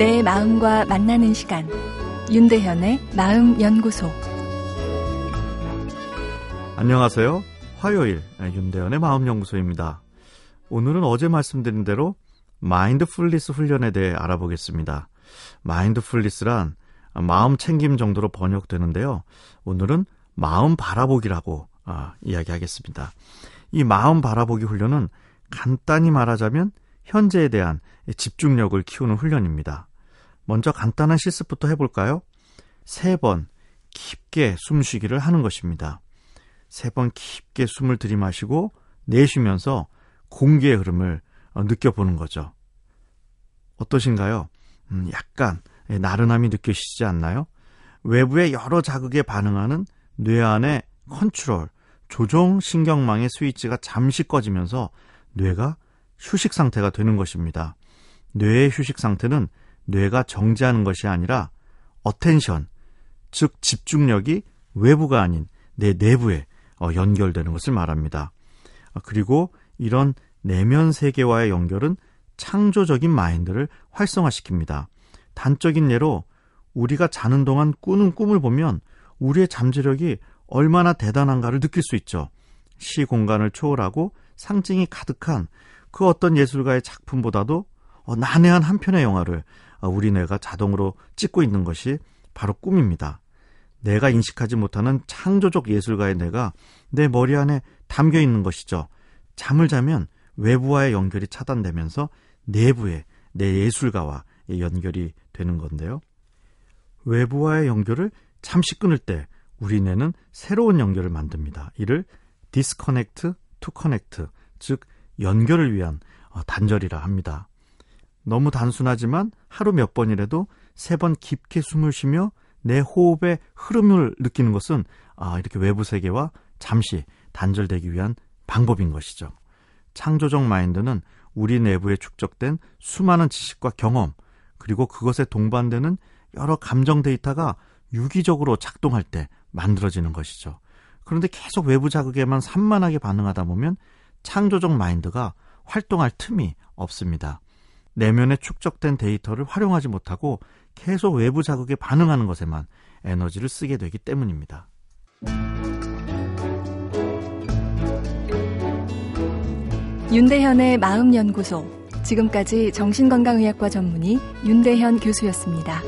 내 마음과 만나는 시간 윤대현의 마음 연구소 안녕하세요. 화요일 윤대현의 마음 연구소입니다. 오늘은 어제 말씀드린 대로 마인드풀리스 훈련에 대해 알아보겠습니다. 마인드풀리스란 마음 챙김 정도로 번역되는데요. 오늘은 마음 바라보기라고 아, 이야기하겠습니다. 이 마음 바라보기 훈련은 간단히 말하자면 현재에 대한 집중력을 키우는 훈련입니다. 먼저 간단한 실습부터 해볼까요? 세 번 깊게 숨쉬기를 하는 것입니다. 세 번 깊게 숨을 들이마시고 내쉬면서 공기의 흐름을 어, 느껴보는 거죠. 어떠신가요? 음, 약간 나른함이 느껴지지 않나요? 외부의 여러 자극에 반응하는 뇌 안의 컨트롤, 조종 신경망의 스위치가 잠시 꺼지면서 뇌가 휴식 상태가 되는 것입니다. 뇌의 휴식 상태는 뇌가 정지하는 것이 아니라 attention, 즉 집중력이 외부가 아닌 내 내부에 어, 연결되는 것을 말합니다. 어, 그리고 이런 내면 세계와의 연결은 창조적인 마인드를 활성화시킵니다. 단적인 예로 우리가 자는 동안 꾸는 꿈을 보면 우리의 잠재력이 얼마나 대단한가를 느낄 수 있죠. 시 공간을 초월하고 상징이 가득한 그 어떤 예술가의 작품보다도 어, 난해한 한 편의 영화를 어, 우리 뇌가 자동으로 찍고 있는 것이 바로 꿈입니다. 내가 인식하지 못하는 창조적 예술가의 뇌가 내 머리 안에 담겨 있는 것이죠. 잠을 자면 외부와의 연결이 차단되면서 내부에 내 예술가와 연결이 되는 건데요. 외부와의 연결을 잠시 끊을 때 우리 뇌는 새로운 연결을 만듭니다. 이를 disconnect to connect, 즉 연결을 위한 어, 단절이라 합니다. 너무 단순하지만 하루 몇 번이라도 세 번 깊게 숨을 쉬며 내 호흡의 흐름을 느끼는 것은 아, 이렇게 외부 세계와 잠시 단절되기 위한 방법인 것이죠. 창조적 마인드는 우리 내부에 축적된 수많은 지식과 경험, 그리고 그것에 동반되는 여러 감정 데이터가 유기적으로 작동할 때 만들어지는 것이죠. 그런데 계속 외부 자극에만 산만하게 반응하다 보면 창조적 마인드가 활동할 틈이 없습니다. 내면에 축적된 데이터를 활용하지 못하고 계속 외부 자극에 반응하는 것에만 에너지를 쓰게 되기 때문입니다. 윤대현의 마음연구소. 지금까지 정신건강의학과 전문의 윤대현 교수였습니다.